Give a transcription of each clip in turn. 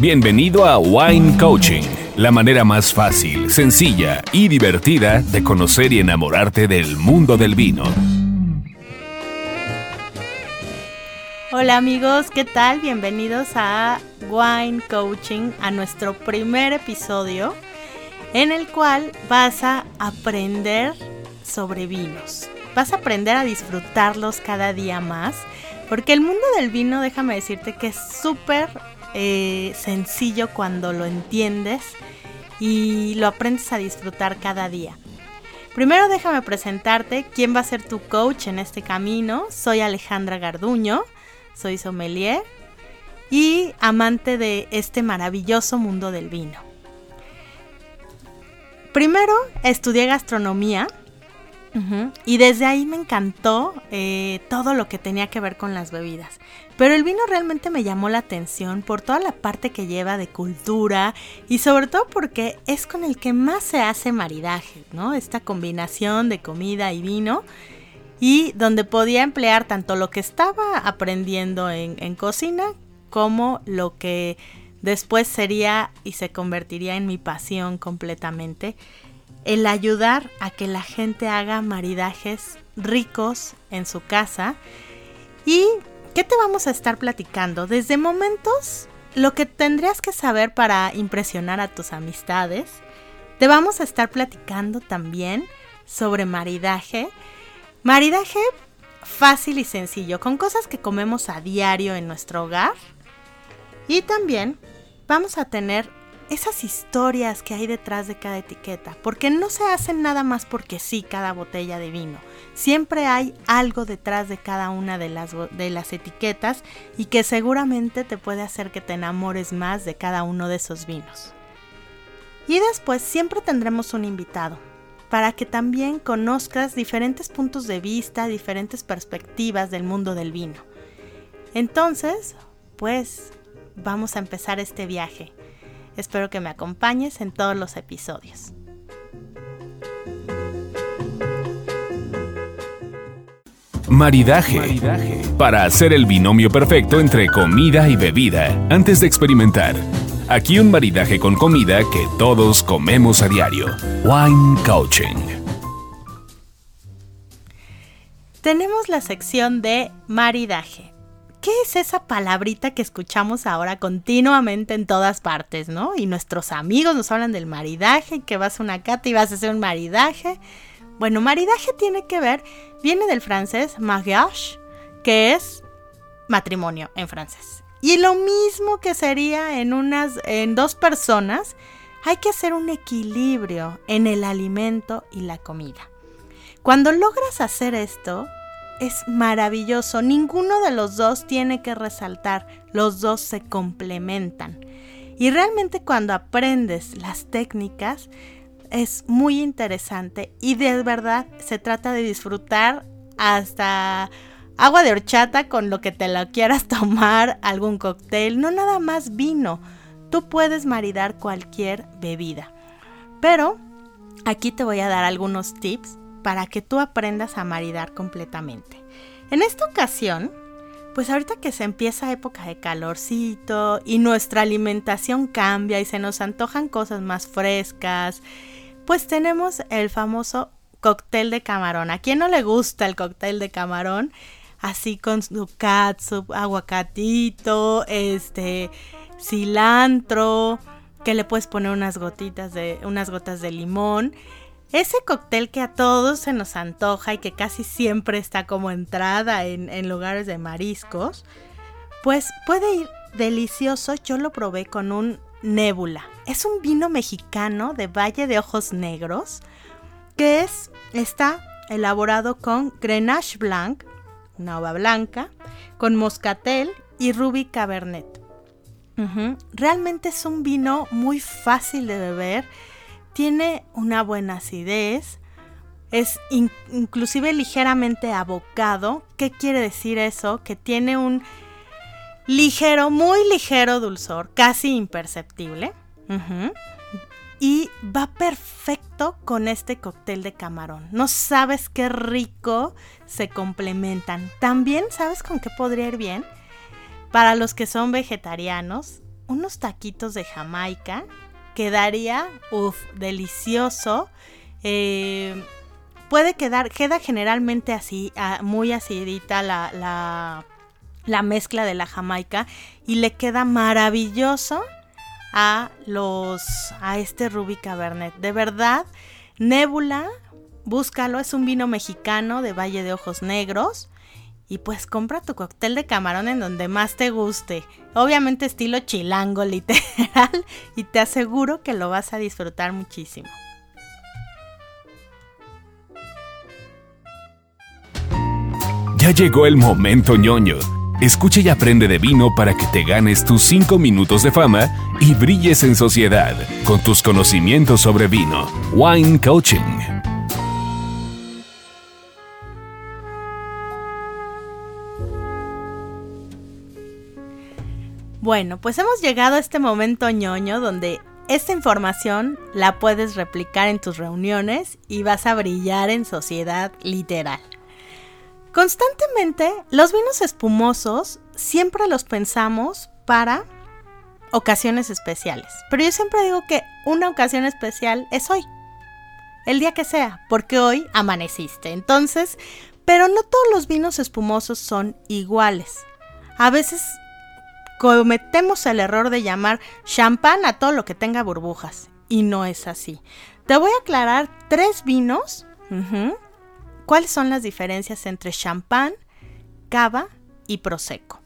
Bienvenido a Wine Coaching, la manera más fácil, sencilla y divertida de conocer y enamorarte del mundo del vino. Hola amigos, ¿qué tal? Bienvenidos a Wine Coaching, a nuestro primer episodio en el cual vas a aprender sobre vinos. Vas a aprender a disfrutarlos cada día más, porque el mundo del vino, déjame decirte que es súper eh, sencillo cuando lo entiendes y lo aprendes a disfrutar cada día. Primero déjame presentarte quién va a ser tu coach en este camino. Soy Alejandra Garduño, soy sommelier y amante de este maravilloso mundo del vino. Primero estudié gastronomía y desde ahí me encantó eh, todo lo que tenía que ver con las bebidas. Pero el vino realmente me llamó la atención por toda la parte que lleva de cultura y sobre todo porque es con el que más se hace maridaje, ¿no? Esta combinación de comida y vino y donde podía emplear tanto lo que estaba aprendiendo en, en cocina como lo que después sería y se convertiría en mi pasión completamente el ayudar a que la gente haga maridajes ricos en su casa. ¿Y qué te vamos a estar platicando? Desde momentos, lo que tendrías que saber para impresionar a tus amistades. Te vamos a estar platicando también sobre maridaje. Maridaje fácil y sencillo, con cosas que comemos a diario en nuestro hogar. Y también vamos a tener esas historias que hay detrás de cada etiqueta, porque no se hacen nada más porque sí cada botella de vino. Siempre hay algo detrás de cada una de las, de las etiquetas y que seguramente te puede hacer que te enamores más de cada uno de esos vinos. Y después siempre tendremos un invitado para que también conozcas diferentes puntos de vista, diferentes perspectivas del mundo del vino. Entonces, pues vamos a empezar este viaje Espero que me acompañes en todos los episodios. Maridaje. Para hacer el binomio perfecto entre comida y bebida antes de experimentar. Aquí un maridaje con comida que todos comemos a diario. Wine Coaching. Tenemos la sección de maridaje. ¿Qué es esa palabrita que escuchamos ahora continuamente en todas partes, no? Y nuestros amigos nos hablan del maridaje, que vas a una cata y vas a hacer un maridaje. Bueno, maridaje tiene que ver, viene del francés mariage, que es matrimonio en francés. Y lo mismo que sería en unas en dos personas, hay que hacer un equilibrio en el alimento y la comida. Cuando logras hacer esto, es maravilloso. Ninguno de los dos tiene que resaltar, los dos se complementan. Y realmente cuando aprendes las técnicas es muy interesante y de verdad se trata de disfrutar hasta agua de horchata con lo que te lo quieras tomar, algún cóctel, no nada más vino. Tú puedes maridar cualquier bebida. Pero aquí te voy a dar algunos tips para que tú aprendas a maridar completamente. En esta ocasión, pues ahorita que se empieza época de calorcito y nuestra alimentación cambia y se nos antojan cosas más frescas, pues tenemos el famoso cóctel de camarón. ¿A quién no le gusta el cóctel de camarón? Así con su catsup, aguacatito, este, cilantro, que le puedes poner unas gotitas de, unas gotas de limón. Ese cóctel que a todos se nos antoja y que casi siempre está como entrada en, lugares de mariscos, pues puede ir delicioso. Yo lo probé con un nébula. Es un vino mexicano de Valle de Ojos Negros que es, está elaborado con Grenache Blanc, una uva blanca, con moscatel y ruby cabernet. Realmente es un vino muy fácil de beber tiene una buena acidez, es inclusive ligeramente abocado. ¿Qué quiere decir eso? Que tiene un ligero, muy ligero dulzor, casi imperceptible. Y va perfecto con este cóctel de camarón. No sabes qué rico se complementan. También sabes con qué podría ir bien. Para los que son vegetarianos, unos taquitos de Jamaica. Quedaría, uff, delicioso. Eh, puede quedar, queda generalmente así, muy acidita la, la, la mezcla de la Jamaica y le queda maravilloso a los a este Ruby Cabernet. De verdad, Nebula, búscalo, es un vino mexicano de Valle de Ojos Negros. Y pues compra tu cóctel de camarón en donde más te guste. Obviamente estilo chilango literal. Y te aseguro que lo vas a disfrutar muchísimo. Ya llegó el momento ñoño Escucha y aprende de vino para que te ganes tus 5 minutos de fama y brilles en sociedad con tus conocimientos sobre vino. Wine Coaching. Bueno, pues hemos llegado a este momento ñoño donde esta información la puedes replicar en tus reuniones y vas a brillar en sociedad literal. Constantemente, los vinos espumosos siempre los pensamos para ocasiones especiales. Pero yo siempre digo que una ocasión especial es hoy. El día que sea, porque hoy amaneciste. Entonces, pero no todos los vinos espumosos son iguales. A veces cometemos el error de llamar champán a todo lo que tenga burbujas. Y no es así. Te voy a aclarar tres vinos ¿Cuáles son las diferencias entre champán, cava y prosecco?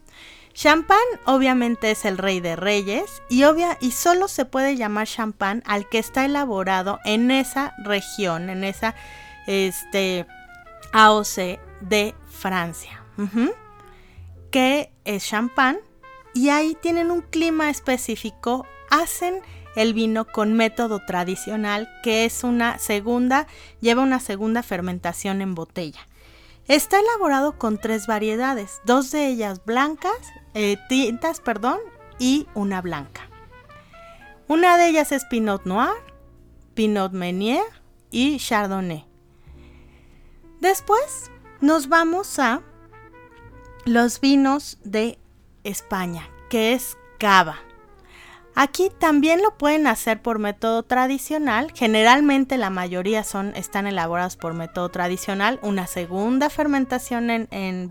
Champán obviamente es el rey de reyes y, obvia, y solo se puede llamar champán al que está elaborado en esa región, en esa este, AOC de Francia. Que es champán y ahí tienen un clima específico, hacen el vino con método tradicional, que es una segunda, lleva una segunda fermentación en botella. Está elaborado con tres variedades, dos de ellas blancas, eh, tintas, perdón, y una blanca. Una de ellas es Pinot Noir, Pinot Meunier y Chardonnay. Después nos vamos a los vinos de España, que es cava. Aquí también lo pueden hacer por método tradicional. Generalmente la mayoría son, están elaborados por método tradicional, una segunda fermentación en,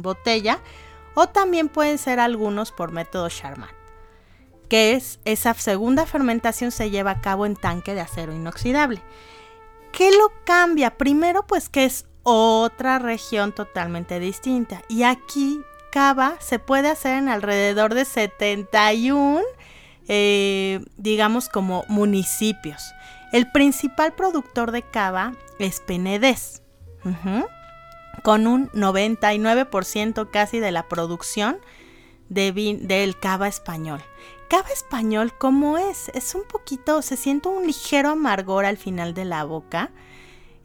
botella o también pueden ser algunos por método Charmat, que es esa segunda fermentación se lleva a cabo en tanque de acero inoxidable. ¿Qué lo cambia? Primero pues que es otra región totalmente distinta y aquí cava se puede hacer en alrededor de 71 eh, digamos, como municipios. El principal productor de cava es Penedés, con un 99% casi de la producción de del cava español. Cava español, ¿cómo es? Es un poquito, se siente un ligero amargor al final de la boca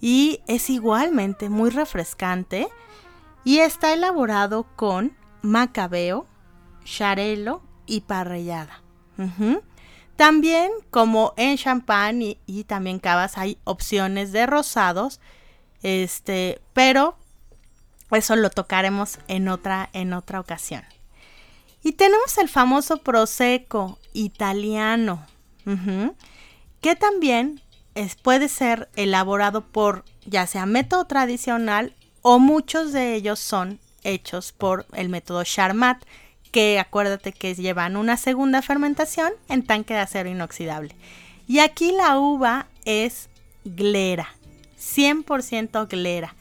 y es igualmente muy refrescante y está elaborado con macabeo, charelo y parrillada. También, como en champán y, también cavas, hay opciones de rosados. Este, pero eso lo tocaremos en otra, en otra ocasión. Y tenemos el famoso prosecco italiano, que también puede ser elaborado por ya sea método tradicional o muchos de ellos son hechos por el método Charmat, que acuérdate que llevan una segunda fermentación en tanque de acero inoxidable. Y aquí la uva es glera, 100% glera.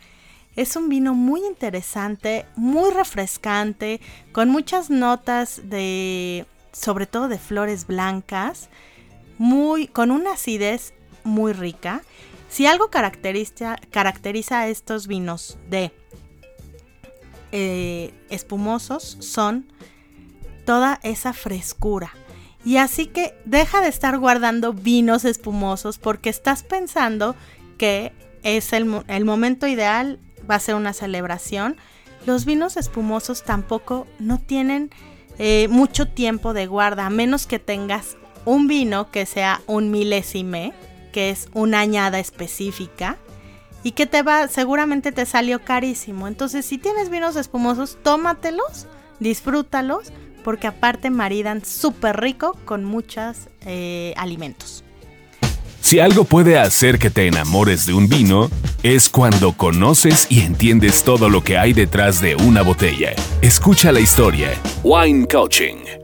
Es un vino muy interesante, muy refrescante, con muchas notas de, sobre todo de flores blancas, muy, con una acidez muy rica. Si algo caracteriza, caracteriza a estos vinos de eh, espumosos son toda esa frescura. Y así que deja de estar guardando vinos espumosos porque estás pensando que es el, momento ideal, va a ser una celebración. Los vinos espumosos tampoco no tienen eh, mucho tiempo de guarda, a menos que tengas un vino que sea un milésime, que es una añada específica y que te va, seguramente te salió carísimo. Entonces, si tienes vinos espumosos, tómatelos, disfrútalos, porque aparte maridan súper rico con muchos eh, alimentos. Si algo puede hacer que te enamores de un vino, es cuando conoces y entiendes todo lo que hay detrás de una botella. Escucha la historia. Wine Coaching.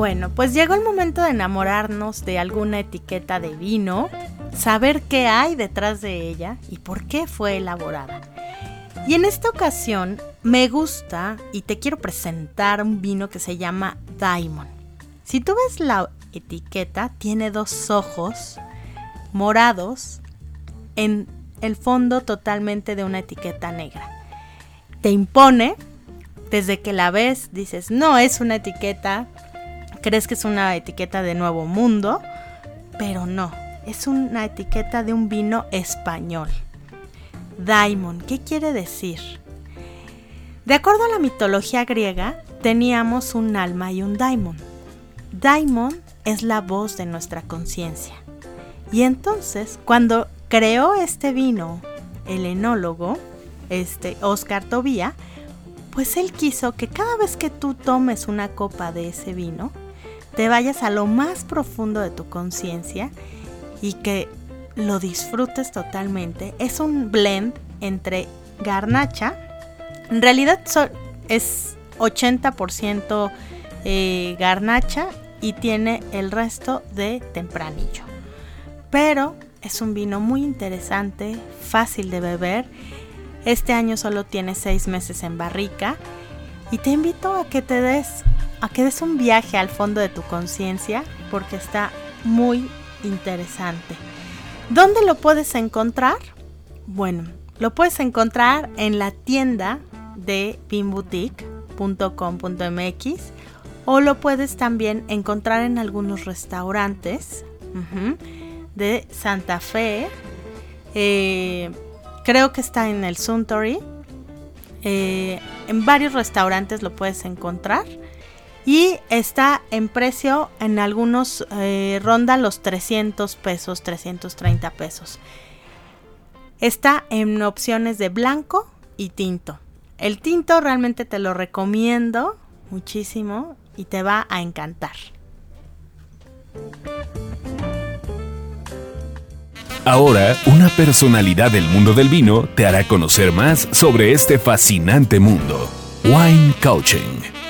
Bueno, pues llegó el momento de enamorarnos de alguna etiqueta de vino, saber qué hay detrás de ella y por qué fue elaborada. Y en esta ocasión me gusta y te quiero presentar un vino que se llama Diamond. Si tú ves la etiqueta, tiene dos ojos morados en el fondo totalmente de una etiqueta negra. Te impone, desde que la ves, dices, no es una etiqueta, crees que es una etiqueta de Nuevo Mundo, pero no, es una etiqueta de un vino español. Daimon, ¿qué quiere decir? De acuerdo a la mitología griega, teníamos un alma y un daimon. Daimon es la voz de nuestra conciencia. Y entonces, cuando creó este vino el enólogo, este Oscar Tobía, pues él quiso que cada vez que tú tomes una copa de ese vino, te vayas a lo más profundo de tu conciencia y que lo disfrutes totalmente. Es un blend entre garnacha, en realidad es 80% eh, garnacha y tiene el resto de tempranillo. Pero es un vino muy interesante, fácil de beber. Este año solo tiene 6 meses en barrica y te invito a que te des a que des un viaje al fondo de tu conciencia porque está muy interesante. ¿Dónde lo puedes encontrar? Bueno, lo puedes encontrar en la tienda de pinboutique.com.mx o lo puedes también encontrar en algunos restaurantes de Santa Fe. Eh, creo que está en el Suntory. Eh, en varios restaurantes lo puedes encontrar. Y está en precio, en algunos eh, ronda los 300 pesos, 330 pesos. Está en opciones de blanco y tinto. El tinto realmente te lo recomiendo muchísimo y te va a encantar. Ahora, una personalidad del mundo del vino te hará conocer más sobre este fascinante mundo. Wine Coaching.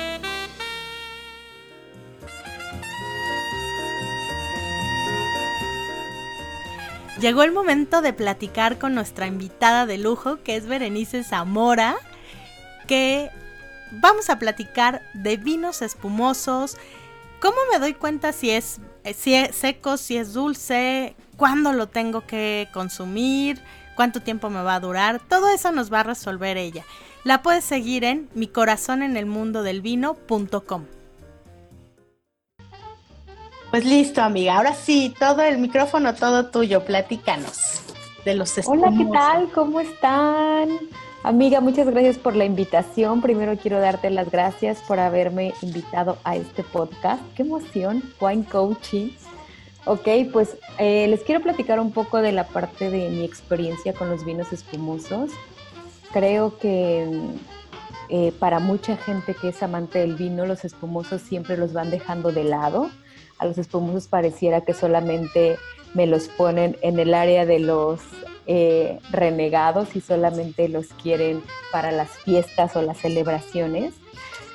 Llegó el momento de platicar con nuestra invitada de lujo, que es Berenice Zamora, que vamos a platicar de vinos espumosos, cómo me doy cuenta si es, si es seco, si es dulce, cuándo lo tengo que consumir, cuánto tiempo me va a durar, todo eso nos va a resolver ella. La puedes seguir en mi corazón en el mundo del vino.com. Pues listo, amiga. Ahora sí, todo el micrófono, todo tuyo. Platícanos de los Hola, ¿qué tal? ¿Cómo están? Amiga, muchas gracias por la invitación. Primero quiero darte las gracias por haberme invitado a este podcast. ¡Qué emoción! Wine Coaching. Ok, pues eh, les quiero platicar un poco de la parte de mi experiencia con los vinos espumosos. Creo que eh, para mucha gente que es amante del vino, los espumosos siempre los van dejando de lado a los espumosos pareciera que solamente me los ponen en el área de los eh, renegados y solamente los quieren para las fiestas o las celebraciones.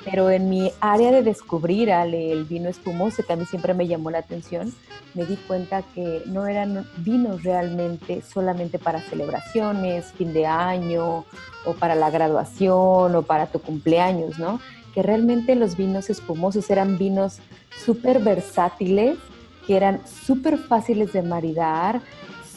Pero en mi área de descubrir el vino espumoso, que a mí siempre me llamó la atención, me di cuenta que no eran vinos realmente solamente para celebraciones, fin de año, o para la graduación, o para tu cumpleaños, ¿no? Que realmente los vinos espumosos eran vinos súper versátiles, que eran súper fáciles de maridar,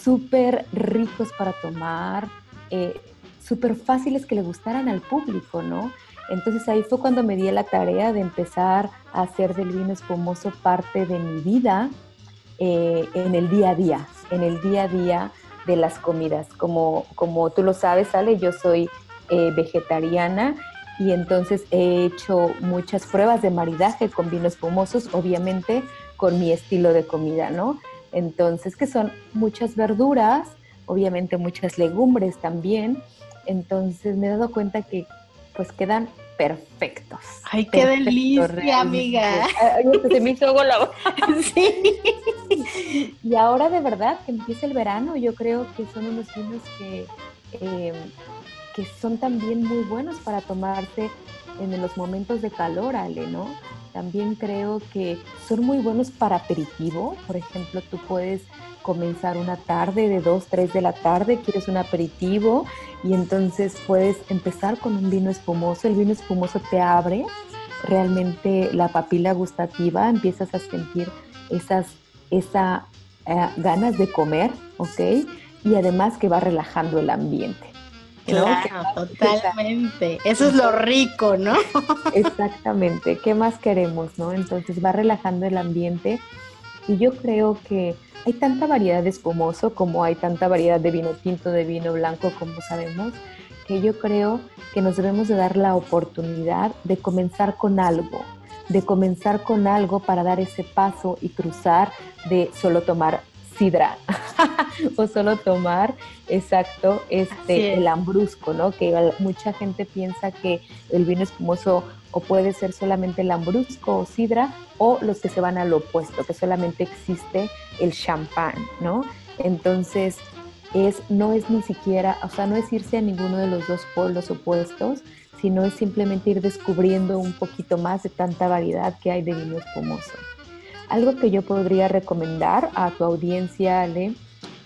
súper ricos para tomar, eh, súper fáciles que le gustaran al público, ¿no? Entonces ahí fue cuando me di la tarea de empezar a hacer del vino espumoso parte de mi vida eh, en el día a día, en el día a día de las comidas. Como, como tú lo sabes, Ale, yo soy eh, vegetariana y entonces he hecho muchas pruebas de maridaje con vinos espumosos, obviamente con mi estilo de comida, ¿no? Entonces, que son muchas verduras, obviamente muchas legumbres también. Entonces me he dado cuenta que pues quedan perfectos. Ay, qué delicia, amiga. se me hizo sí. Y ahora de verdad que empieza el verano, yo creo que son unos vinos que, eh, son también muy buenos para tomarse en los momentos de calor, Ale, ¿no? También creo que son muy buenos para aperitivo. Por ejemplo, tú puedes comenzar una tarde de 2, 3 de la tarde, quieres un aperitivo y entonces puedes empezar con un vino espumoso. El vino espumoso te abre realmente la papila gustativa, empiezas a sentir esas esa, eh, ganas de comer, ¿ok? Y además que va relajando el ambiente. Claro, totalmente. Eso es lo rico, ¿no? Exactamente. ¿Qué más queremos, no? Entonces va relajando el ambiente y yo creo que hay tanta variedad de espumoso como hay tanta variedad de vino tinto, de vino blanco, como sabemos, que yo creo que nos debemos de dar la oportunidad de comenzar con algo, de comenzar con algo para dar ese paso y cruzar de solo tomar sidra o solo tomar, exacto, este, el lambrusco, ¿no? Que mucha gente piensa que el vino espumoso o puede ser solamente el lambrusco o sidra o los que se van al opuesto, que solamente existe el champán, ¿no? Entonces, es, no es ni siquiera, o sea, no es irse a ninguno de los dos polos opuestos, sino es simplemente ir descubriendo un poquito más de tanta variedad que hay de vino espumoso. Algo que yo podría recomendar a tu audiencia, Ale,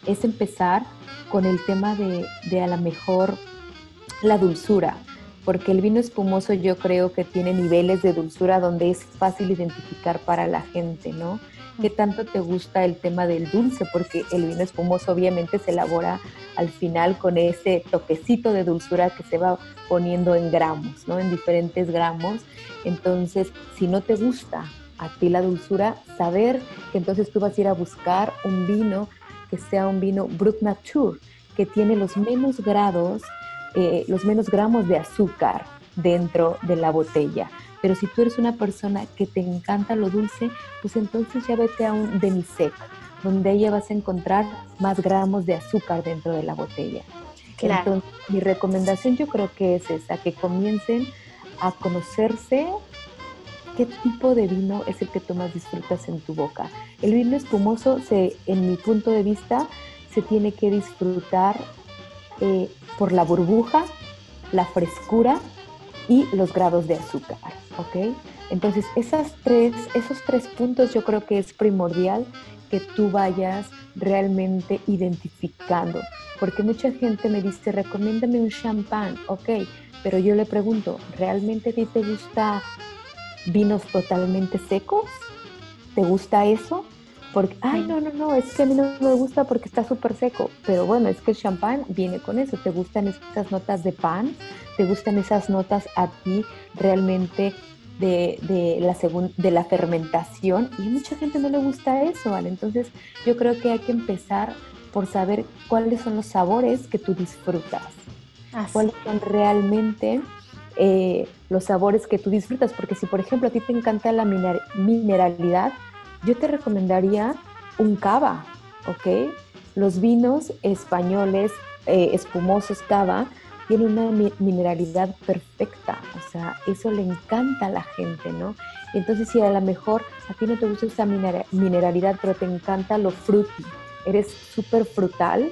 es empezar con el tema de, de a lo mejor la dulzura, porque el vino espumoso yo creo que tiene niveles de dulzura donde es fácil identificar para la gente, ¿no? ¿Qué tanto te gusta el tema del dulce? Porque el vino espumoso obviamente se elabora al final con ese toquecito de dulzura que se va poniendo en gramos, ¿no? En diferentes gramos. Entonces, si no te gusta a ti la dulzura, saber que entonces tú vas a ir a buscar un vino que sea un vino Brut Nature, que tiene los menos grados, eh, los menos gramos de azúcar dentro de la botella. Pero si tú eres una persona que te encanta lo dulce, pues entonces ya vete a un demisec, donde ella vas a encontrar más gramos de azúcar dentro de la botella. Entonces, mi recomendación yo creo que es esa, que comiencen a conocerse qué tipo de vino es el que tú más disfrutas en tu boca. El vino espumoso, se, en mi punto de vista, se tiene que disfrutar eh, por la burbuja, la frescura y los grados de azúcar, ¿ok? Entonces, esas tres, esos tres puntos yo creo que es primordial que tú vayas realmente identificando, porque mucha gente me dice, recomiéndame un champán, ok, pero yo le pregunto, ¿realmente a ti te gusta vinos totalmente secos? ¿Te gusta eso? Porque, ay, no, no, no, es que a mí no me gusta porque está súper seco. Pero bueno, es que el champán viene con eso. ¿Te gustan esas notas de pan? ¿Te gustan esas notas a ti realmente de, de la, de la fermentación? Y mucha gente no le gusta eso, ¿vale? Entonces yo creo que hay que empezar por saber cuáles son los sabores que tú disfrutas. Cuáles son realmente eh, los sabores que tú disfrutas, porque si por ejemplo a ti te encanta la mineralidad, yo te recomendaría un cava, ¿ok? Los vinos españoles eh, espumosos cava tienen una mineralidad perfecta, o sea, eso le encanta a la gente, ¿no? Entonces, si a lo mejor a ti no te gusta esa mineralidad, pero te encanta lo fruity, eres súper frutal,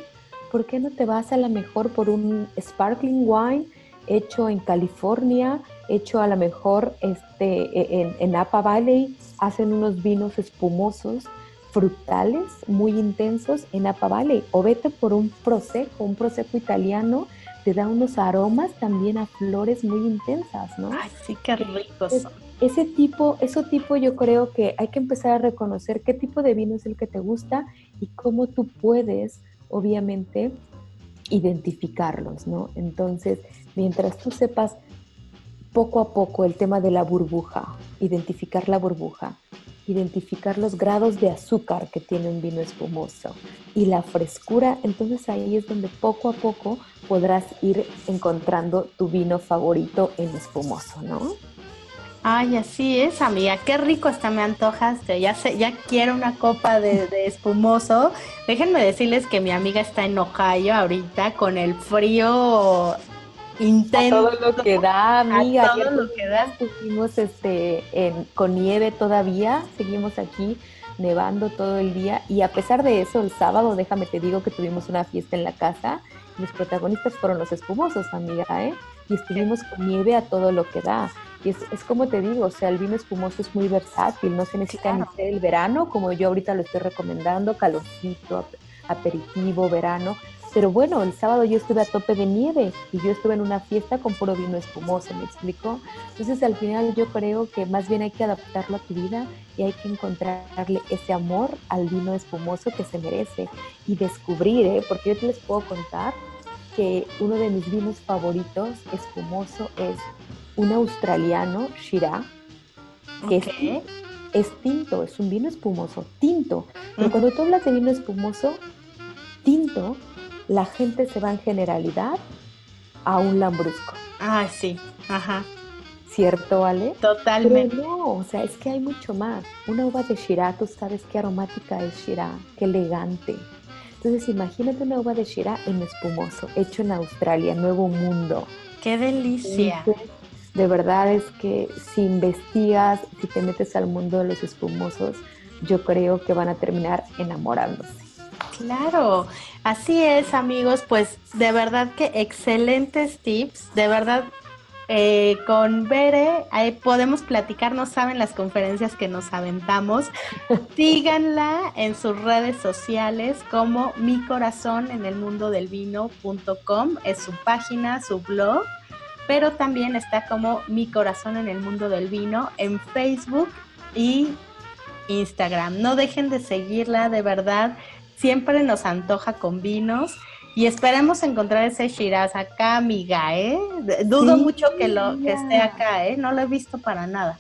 ¿por qué no te vas a lo mejor por un sparkling wine hecho en California, hecho a lo mejor este, e, en, en Napa Valley, hacen unos vinos espumosos, frutales, muy intensos en Napa Valley. O vete por un prosecco, un prosecco italiano, te da unos aromas también a flores muy intensas, ¿no? Ay, sí, qué ricos ese tipo, ese tipo yo creo que hay que empezar a reconocer qué tipo de vino es el que te gusta y cómo tú puedes, obviamente, identificarlos, ¿no? Entonces, mientras tú sepas poco a poco el tema de la burbuja, identificar la burbuja, identificar los grados de azúcar que tiene un vino espumoso y la frescura, entonces ahí es donde poco a poco podrás ir encontrando tu vino favorito en espumoso, ¿no? Ay, así es, amiga. Qué rico hasta me antojaste. Ya sé, ya quiero una copa de, espumoso. Déjenme decirles que mi amiga está en Ohio ahorita con el frío intenso. todo lo que da, amiga. todo lo que da. Estuvimos este, con nieve todavía. Seguimos aquí nevando todo el día. Y a pesar de eso, el sábado, déjame te digo que tuvimos una fiesta en la casa. Los protagonistas fueron los espumosos, amiga, ¿eh? Y estuvimos con nieve a todo lo que da. Y es, es, como te digo, o sea, el vino espumoso es muy versátil, no se necesita ni ser el verano, como yo ahorita lo estoy recomendando, calorcito, aperitivo, verano. Pero bueno, el sábado yo estuve a tope de nieve y yo estuve en una fiesta con puro vino espumoso, ¿me explico? Entonces al final yo creo que más bien hay que adaptarlo a tu vida y hay que encontrarle ese amor al vino espumoso que se merece y descubrir, ¿eh? porque yo te les puedo contar que uno de mis vinos favoritos espumoso es un australiano, Shiraz, que es, tinto, es un vino espumoso, tinto. Pero cuando tú hablas de vino espumoso, tinto, la gente se va en generalidad a un lambrusco. Ah, sí, ajá. ¿Cierto, Ale? Totalmente. Pero no, o sea, es que hay mucho más. Una uva de Shiraz, tú sabes qué aromática es Shiraz, qué elegante. Entonces imagínate una uva de Shiraz en espumoso, hecho en Australia, Nuevo Mundo. ¡Qué delicia! de verdad es que si investigas, si te metes al mundo de los espumosos, yo creo que van a terminar enamorándose. Claro, así es amigos, pues de verdad que excelentes tips, de verdad eh, con Bere podemos platicar, no saben las conferencias que nos aventamos. Síganla en sus redes sociales como mi corazón en el mundo del vino.com, es su página, su blog pero también está como Mi Corazón en el Mundo del Vino en Facebook y Instagram. No dejen de seguirla, de verdad, siempre nos antoja con vinos y esperemos encontrar ese Shiraz acá, amiga, ¿eh? Dudo mucho que, lo, que esté acá, ¿eh? No lo he visto para nada.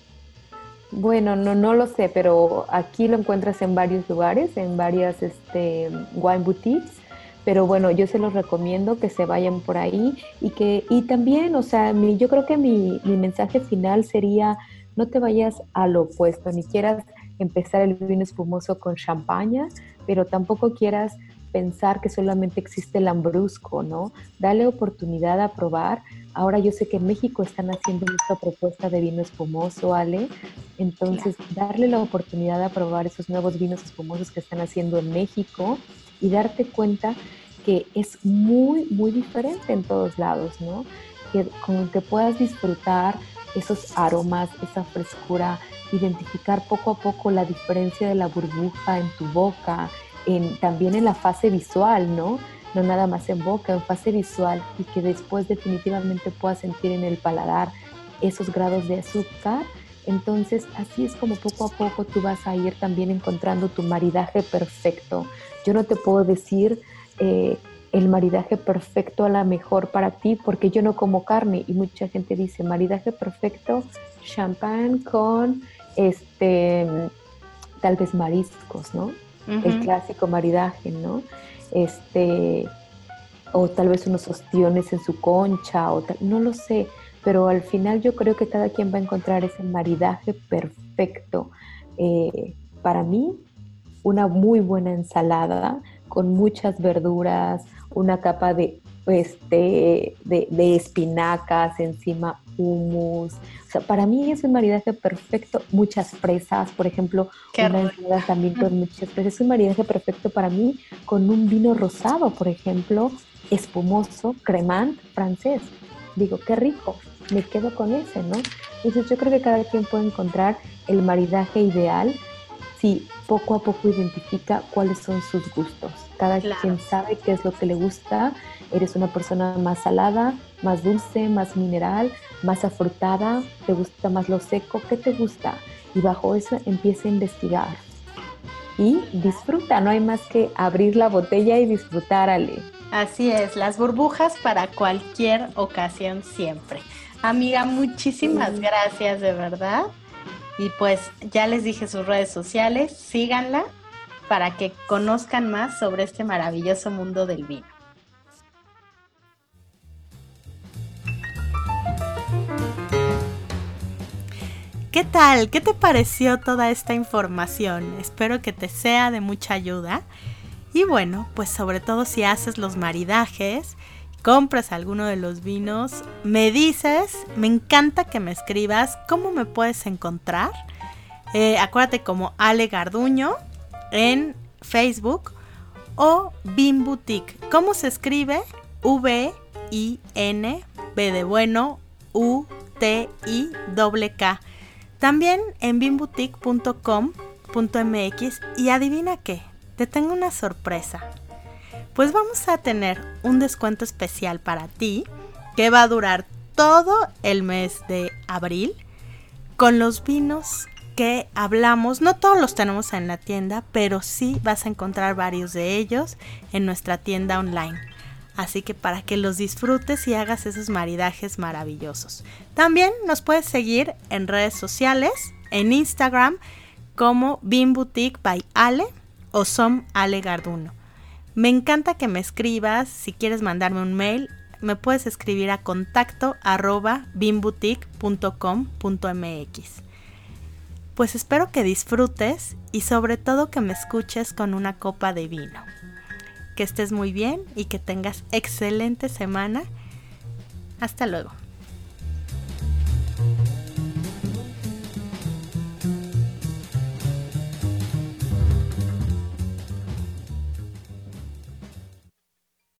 Bueno, no, no lo sé, pero aquí lo encuentras en varios lugares, en varias este, wine boutiques pero bueno, yo se los recomiendo que se vayan por ahí y que, y también, o sea, mi, yo creo que mi, mi mensaje final sería, no te vayas a lo opuesto, ni quieras empezar el vino espumoso con champaña, pero tampoco quieras pensar que solamente existe el lambrusco, ¿no? Dale oportunidad a probar. Ahora yo sé que en México están haciendo esta propuesta de vino espumoso, Ale. Entonces, darle la oportunidad a probar esos nuevos vinos espumosos que están haciendo en México y darte cuenta que es muy, muy diferente en todos lados, ¿no? Que con que puedas disfrutar esos aromas, esa frescura, identificar poco a poco la diferencia de la burbuja en tu boca, en, también en la fase visual, ¿no? No nada más en boca, en fase visual y que después definitivamente puedas sentir en el paladar esos grados de azúcar. Entonces así es como poco a poco tú vas a ir también encontrando tu maridaje perfecto yo no te puedo decir eh, el maridaje perfecto a la mejor para ti porque yo no como carne y mucha gente dice maridaje perfecto, champán con este tal vez mariscos, ¿no? El clásico maridaje, ¿no? Este o tal vez unos ostiones en su concha o no lo sé, pero al final yo creo que cada quien va a encontrar ese maridaje perfecto. Eh, para mí una muy buena ensalada con muchas verduras, una capa de, este, de, espinacas, encima hummus. O sea, para mí es un maridaje perfecto. Muchas fresas, por ejemplo, una ensalada también con muchas fresas. Es un maridaje perfecto para mí con un vino rosado, por ejemplo, espumoso, cremant francés. Digo, qué rico, me quedo con ese, ¿no? Entonces yo creo que cada quien puede encontrar el maridaje ideal si poco a poco identifica cuáles son sus gustos. Cada quien sabe qué es lo que le gusta. Eres una persona más salada, más dulce, más mineral, más afrutada, te gusta más lo seco, ¿qué te gusta? Y bajo eso empieza a investigar. Y disfruta, no hay más que abrir la botella y disfrutar, Ale. Así es, las burbujas para cualquier ocasión siempre. Amiga, muchísimas gracias de verdad. Y pues ya les dije sus redes sociales, síganla para que conozcan más sobre este maravilloso mundo del vino. ¿Qué tal? ¿Qué te pareció toda esta información? Espero que te sea de mucha ayuda. Y bueno, pues sobre todo si haces los maridajes, compras alguno de los vinos, me dices, me encanta que me escribas cómo me puedes encontrar. Eh, acuérdate como Ale Garduño en Facebook o Bin Boutique. ¿Cómo se escribe? V-I-N, B de bueno, U-T-I-K. También en bimboutique.com.mx y adivina qué, te tengo una sorpresa. Pues vamos a tener un descuento especial para ti que va a durar todo el mes de abril con los vinos que hablamos. No todos los tenemos en la tienda, pero sí vas a encontrar varios de ellos en nuestra tienda online. Así que para que los disfrutes y hagas esos maridajes maravillosos. También nos puedes seguir en redes sociales, en Instagram como Bean Boutique by Ale o Som Ale Garduno. Me encanta que me escribas, si quieres mandarme un mail, me puedes escribir a contacto arroba. Pues espero que disfrutes y sobre todo que me escuches con una copa de vino que estés muy bien y que tengas excelente semana. Hasta luego.